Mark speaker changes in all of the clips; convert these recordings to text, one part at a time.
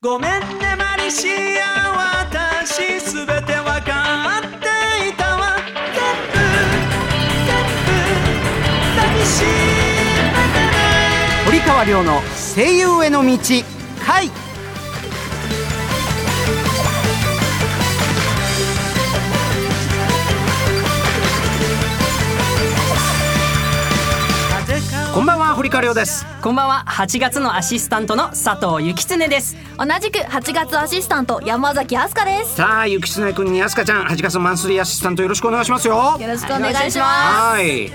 Speaker 1: ごめんねマリシア私すべてわかっていたわ。全部全部抱きしめてね。
Speaker 2: 堀川亮の声優への道。ばんは堀川亮です。
Speaker 3: こんばんは。8月のアシスタントの佐藤幸常です。
Speaker 4: 同じく8月アシスタント山崎飛鳥です。
Speaker 2: さあゆきつねくんにあすかちゃん8月のマンスリーアシスタントよろしくお願いしますよ。
Speaker 4: よろしくお願いしま
Speaker 2: はい。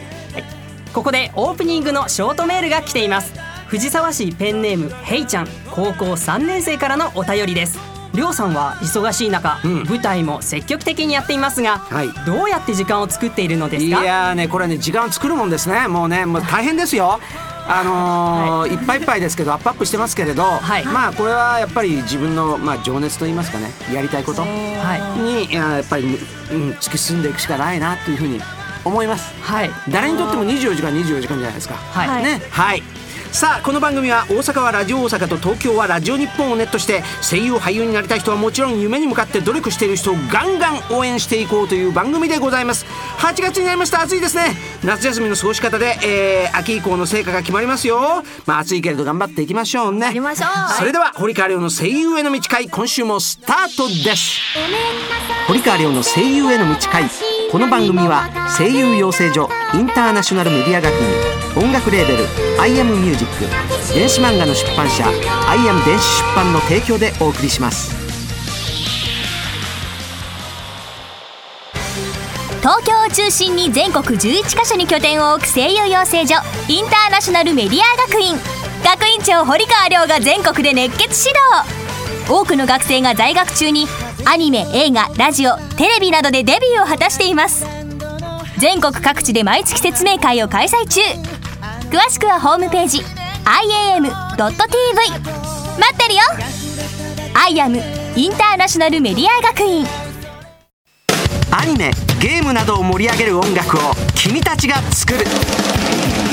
Speaker 3: ここでオープニングのショートメールが来ています。藤沢市ペンネームヘイちゃん高校3年生からのお便りです。りょうさんは忙しい中、
Speaker 2: うん。
Speaker 3: 舞台も積極的にやっていますが、
Speaker 2: はい。
Speaker 3: どうやって時間を作っているのです
Speaker 2: い
Speaker 3: か
Speaker 2: やーねこれね時間を作るもんですね。もうねもう大変ですよあのーい、っぱいいっぱいですけどアップアップしてますけれど、
Speaker 3: はい。
Speaker 2: まあこれはやっぱり自分の、まあ、情熱と言いますかねやりたいこと
Speaker 3: は
Speaker 2: にいややっぱり、うん、突き進んでいくしかないなというふうに思います。
Speaker 3: いはい。
Speaker 2: 誰にとっても24時間24時間じゃないですか。
Speaker 3: はい、
Speaker 4: はい。
Speaker 2: ね。はいさあこの番組は大阪はラジオ大阪と東京はラジオ日本をネットして声優俳優になりたい人はもちろん夢に向かって努力している人をガンガン応援していこうという番組でございます。8月になりました。暑いですね。夏休みの過ごし方で、えー秋以降の成果が決まりますよ。まあ暑いけれど頑張っていきましょうね。
Speaker 4: やりましょう。
Speaker 2: それでは堀川亮の声優への道会今週もスタートです。堀川亮の声優への道会この番組は声優養成所インターナショナルメディア学院音楽レーベル「アイアムミュージック電子漫画の出版社「アイアム電子出版」の提供でお送りします。
Speaker 4: 東京を中心に全国11カ所に拠点を置く声優養成所インターナショナルメディア学院。学院長堀川亮が全国で熱血指導。多くの学生が在学中にアニメ映画ラジオテレビなどでデビューを果たしています。全国各地で毎月説明会を開催中。詳しくはホームページ iam.tv 待ってるよ。IAM インターナショナルメディア学院。
Speaker 2: アニメゲームなどを盛り上げる音楽を君たちが作る「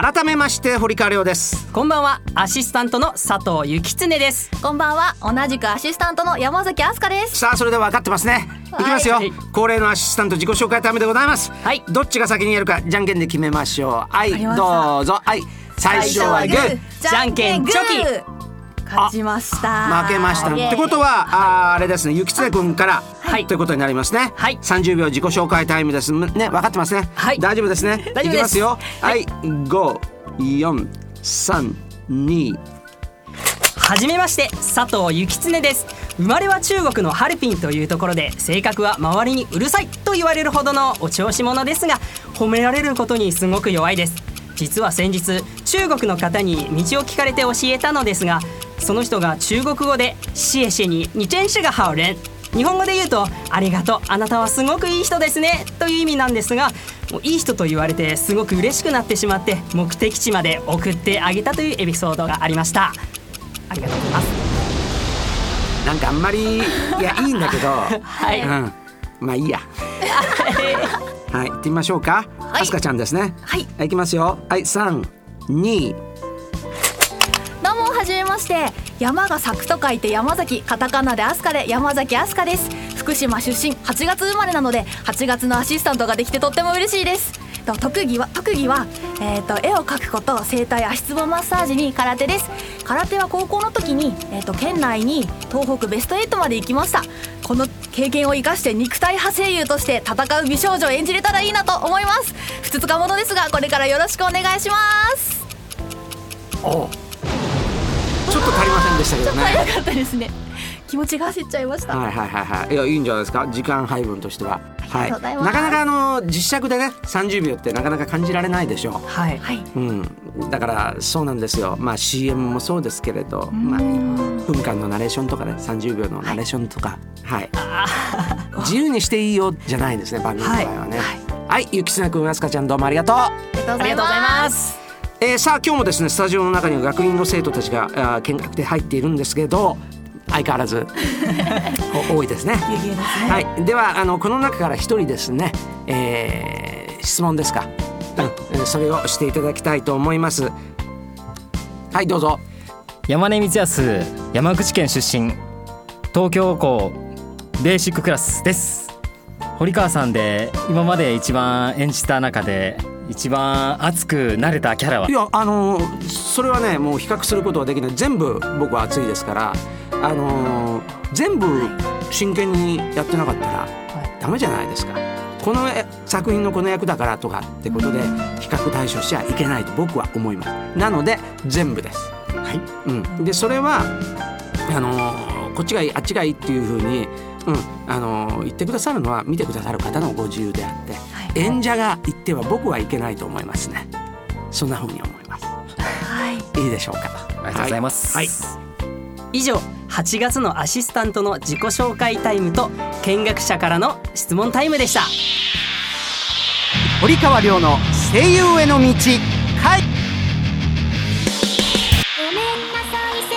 Speaker 2: 改めまして堀川亮です。
Speaker 3: こんばんは。アシスタントの佐藤幸常です。
Speaker 4: こんばんは。同じくアシスタントの山崎飛鳥です。
Speaker 2: さあそれでは分かってますね。い。きますよ、
Speaker 3: はい。
Speaker 2: 恒例のアシスタント自己紹介タイムでございます。
Speaker 3: はい。
Speaker 2: どっちが先にやるかじゃんけんで決めましょう。はいどうぞ。はい。最初はグー。
Speaker 3: じゃんけんチョキ
Speaker 4: 勝ちました。
Speaker 2: 負けました。ってことはあーあれですね。ゆきつねくんから、
Speaker 3: はい。
Speaker 2: ということになりますね。
Speaker 3: はい。
Speaker 2: 30秒自己紹介タイムです。ね分かってますね。
Speaker 3: はい。
Speaker 2: 大丈夫ですね。
Speaker 3: 大丈夫です。
Speaker 2: いきますよ。はい。五四三二。
Speaker 3: はじめまして佐藤幸常です。生まれは中国のハルピンというところで性格は周りにうるさいと言われるほどのお調子者ですが褒められることにすごく弱いです実は先日中国の方に道を聞かれて教えたのですがその人が中国語で「シエシエに二チェンシがハウレン」日本語で言うと「ありがとうあなたはすごくいい人ですね」という意味なんですがもういい人と言われてすごく嬉しくなってしまって目的地まで送ってあげたというエピソードがありました。ありがとうございます。
Speaker 2: なんかあんまりいやいいんだけど。
Speaker 3: はい。
Speaker 2: うん。まあいいや。はい。行ってみましょうか
Speaker 4: い。
Speaker 2: あすかちゃんですね。
Speaker 4: はい。
Speaker 2: はい行きますよ。はい三二。
Speaker 4: どうもはじめまして。山が咲くと書いて山崎カタカナでアスカで山崎アスカです。福島出身8月生まれなので8月のアシスタントができてとっても嬉しいですと特技は特技は、えー、と絵を描くこと整体足つぼマッサージに空手です。空手は高校の時に、えー、と県内に東北ベスト8まで行きました。この経験を生かして肉体派声優として戦う美少女を演じれたらいいなと思います。ふつつかものですがこれからよろしくお願いします。
Speaker 2: おちょっと足りませんでしたけどね。
Speaker 4: 早かったですね。気持ちが焦っちゃいました、
Speaker 2: はいはいはいはい。いやいいんじゃないですか。時間配分としてははい、なかなかあの実尺でね30秒ってなかなか感じられないでしょ
Speaker 3: はい、
Speaker 4: はい。
Speaker 2: う、うん、だからそうなんですよ。まあ CM もそうですけれど、まあ、1分間のナレーションとかね30秒のナレーションとか、はい。自由にしていいよじゃないんですね番組の場合はね。はい、ゆきつなくんあすかちゃんどうもありがとう。
Speaker 4: ありがとうございま。
Speaker 3: ます。す
Speaker 2: えーさあ今日もですねスタジオの中には学院の生徒たちが見学で入っているんですけど相変わらず。お多いですね。はい、ではあのこの中から一人ですね、えー質問ですか、うん。えーそれをしていただきたいと思います。はいどうぞ。
Speaker 5: 山根光康山口県出身。東京校ベーシッククラスです。堀川さんで今まで一番演じた中で一番熱くなれたキャラは？い
Speaker 2: やあのーそれはねもう比較することはできない。全部僕は熱いですからあのー全部真剣にやってなかったらダメじゃないですか。このえ作品のこの役だからとかってことで比較対象しちゃいけないと僕は思います。なので全部です。はい。うん。でそれはあのーこっちがいいあっちがいいっていうふうに。うん、あのー言ってくださるのは見てくださる方のご自由であって、演者が言っては僕はいけないと思いますね。そんなふうに思います。
Speaker 4: はい。
Speaker 2: いいでしょうか。
Speaker 5: ありがとうございます、
Speaker 2: はい。
Speaker 3: 以上8月のアシスタントの自己紹介タイムと見学者からの質問タイムでした。
Speaker 2: 堀川亮の声優への道はい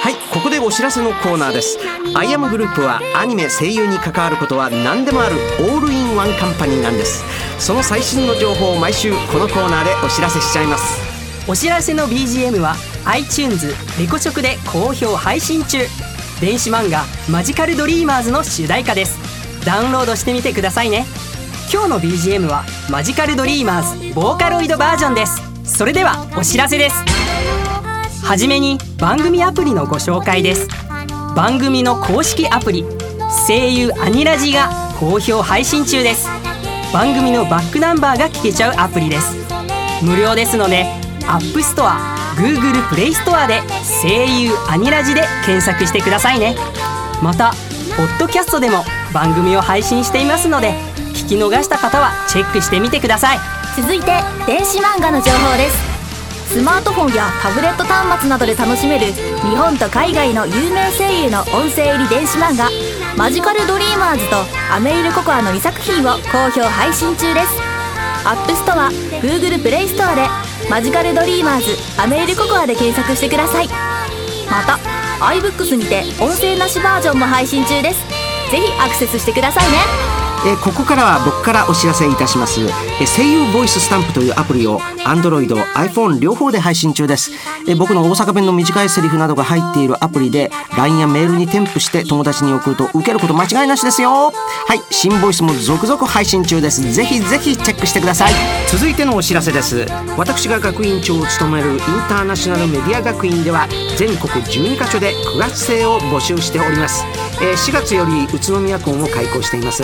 Speaker 2: はいここでお知らせのコーナーです。アイアムグループはアニメ声優に関わることは何でもあるオールインワンカンパニーなんです。その最新の情報を毎週このコーナーでお知らせしちゃいます。
Speaker 3: お知らせの BGM は iTunes レコチョクで好評配信中電子漫画「マジカルドリーマーズ」の主題歌です。ダウンロードしてみてくださいね。今日の BGM はマジカルドリーマーズボーカロイドバージョンです。それではお知らせです。はじめに番組アプリのご紹介です。番組の公式アプリ声優アニラジが好評配信中です。番組のバックナンバーが聞けちゃうアプリです。無料ですので App Store、Google Play Store で声優アニラジで検索してくださいね。またポッドキャストでも番組を配信していますので聞き逃した方はチェックしてみてください。
Speaker 4: 続いて電子漫画の情報です。スマートフォンやタブレット端末などで楽しめる日本と海外の有名声優の音声入り電子漫画「マジカルドリーマーズ」と「アメイルココア」の2作品を好評配信中です。 App Store Google Play ストアで「マジカルドリーマーズアメールココア」で検索してください。また iBooks にて音声なしバージョンも配信中です。ぜひアクセスしてくださいね。
Speaker 2: えここからは僕からお知らせいたします、声優ボイススタンプというアプリを Android、iPhone 両方で配信中です、え僕の大阪弁の短いセリフなどが入っているアプリで LINE やメールに添付して友達に送ると受けること間違いなしですよ。はい新ボイスも続々配信中です。ぜひぜひチェックしてください。続いてのお知らせです。私が学院長を務めるインターナショナルメディア学院では全国12カ所で9月生を募集しております、えー4月より宇都宮校も開校しています。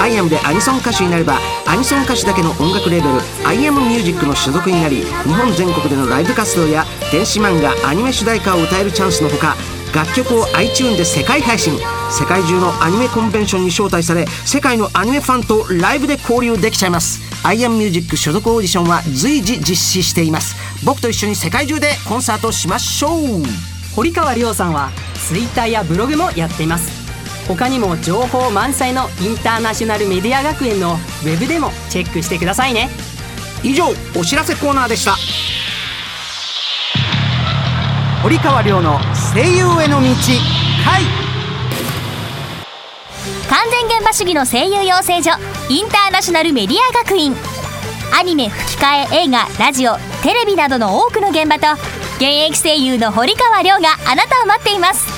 Speaker 2: アイアムでアニソン歌手になればアニソン歌手だけの音楽レーベルアイアムミュージックの所属になり日本全国でのライブ活動や電子漫画アニメ主題歌を歌えるチャンスのほか楽曲を iTune で世界配信世界中のアニメコンベンションに招待され世界のアニメファンとライブで交流できちゃいます。アイアムミュージック所属オーディションは随時実施しています。僕と一緒に世界中でコンサートしましょう。
Speaker 3: 堀川亮さんは Twitter やブログもやっています。他にも情報満載のインターナショナルメディア学園のウェブでもチェックしてくださいね。
Speaker 2: 以上お知らせコーナーでした。堀川亮の声優への道回。
Speaker 6: 完全現場主義の声優養成所インターナショナルメディア学院。アニメ吹き替え映画ラジオテレビなどの多くの現場と現役声優の堀川亮があなたを待っています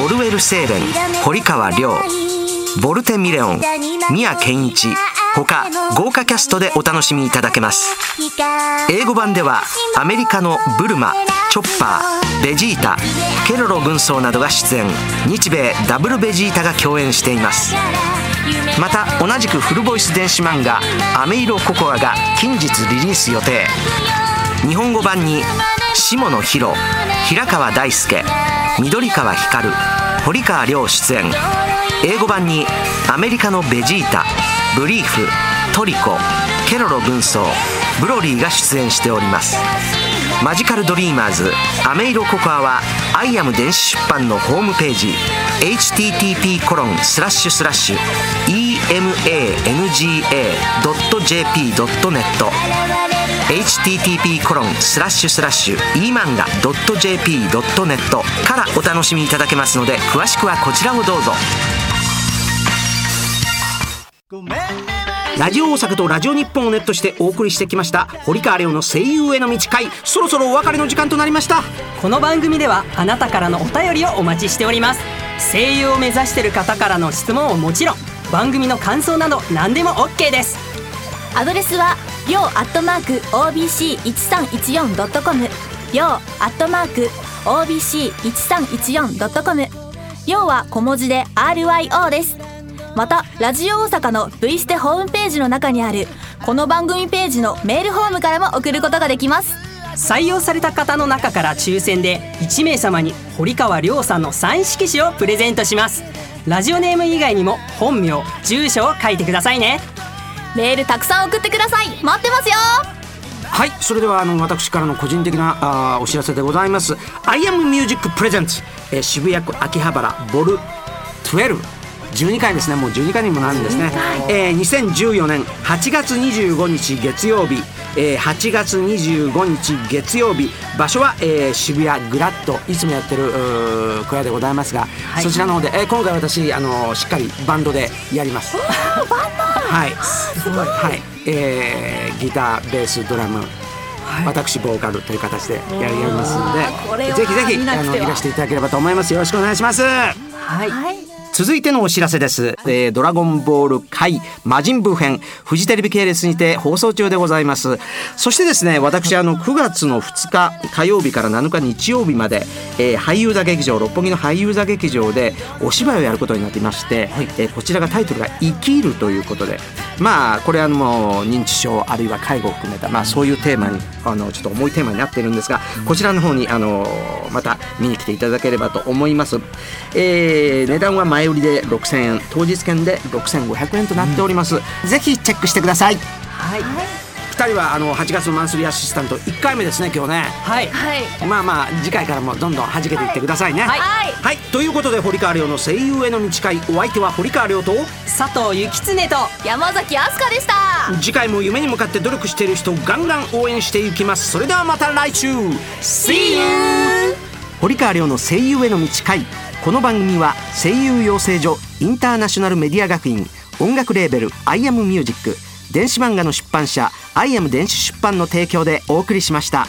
Speaker 2: オルウェル・セーレン堀川亮ボルテ・ミレオン宮健一他豪華キャストでお楽しみいただけます。英語版ではアメリカのブルマチョッパーベジータケロロ軍曹などが出演。日米ダブルベジータが共演しています。また同じくフルボイス電子漫画「アメイロココア」が近日リリース予定。日本語版に下野紘平川大輔緑川光堀川亮出演。英語版にアメリカのベジータブリーフトリコケロロ軍曹ブロリーが出演しております。マジカルドリーマーズアメイロココアはアイアム電子出版のホームページ http コロンスラッシュスラッシュ emanga.jp.net http コロンスラッシュスラッシュ emanga.jp.net からお楽しみいただけますので詳しくはこちらをどうぞ。ラジオ大阪とラジオ日本をネットしてお送りしてきました堀川亮の声優への道会。そろそろお別れの時間となりました。
Speaker 3: この番組ではあなたからのお便りをお待ちしております。声優を目指している方からの質問はもちろん番組の感想など何でも OK です。
Speaker 4: アドレスはりょうアットマーク OBC1314.com りょうアットマーク OBC1314.com りょうは小文字で RYO です。またラジオ大阪の V ステホームページの中にあるこの番組ページのメールフォームからも送ることができます。
Speaker 3: 採用された方の中から抽選で1名様に堀川亮さんのサイン色紙をプレゼントします。ラジオネーム以外にも本名住所を書いてくださいね。
Speaker 4: メールたくさん送ってください。待ってますよ。
Speaker 2: はいそれではあの私からの個人的なあーお知らせでございます「I am Music Present、えー渋谷区秋葉原ボル12」12回ですね。もう12回にもなるんですね、えー2014年8月25日月曜日、えー8月25日月曜日。場所は、えー渋谷グラッド。いつもやってる小屋でございますが、
Speaker 3: い。
Speaker 2: そちらの方で、えー今回私あのしっかりバンドでやりますはい。はい、えーギターベースドラム、私ボーカルという形でやりますの
Speaker 4: これは
Speaker 2: でぜひぜひあのらしていただければと思います。よろしくお願いします。
Speaker 3: はい
Speaker 2: 続いてのお知らせです、えードラゴンボール回魔人ブー編フジテレビ系列にて放送中でございます。そしてですね私あの9月の2日火曜日から7日日曜日まで、えー俳優座劇場六本木の俳優座劇場でお芝居をやることになっていまして、えーこちらがタイトルが「生きる」ということでまあこれはもう認知症あるいは介護を含めた、まあ、そういうテーマにあのちょっと重いテーマになっているんですがこちらの方にあのまた見に来ていただければと思います、えー値段は前売りで6000円当日券で6500円となっております、ぜひチェックしてください。
Speaker 3: はい。
Speaker 2: 2人はあの8月のマンスリーアシスタント1回目ですね今日ね。
Speaker 3: はい。
Speaker 4: はい。
Speaker 2: まあまあ次回からもどんどん弾けていってくださいね。
Speaker 3: はい。
Speaker 2: はい、ということで堀川亮の声優への道会お相手は堀川亮と
Speaker 3: 佐藤幸常と
Speaker 4: 山崎飛鳥でした。
Speaker 2: 次回も夢に向かって努力している人をガンガン応援していきます。それではまた来週。See you 堀川亮の声優への道会この番組は声優養成所インターナショナルメディア学院音楽レーベル「アイアムミュージック電子漫画の出版社「アイアム電子出版」の提供でお送りしました。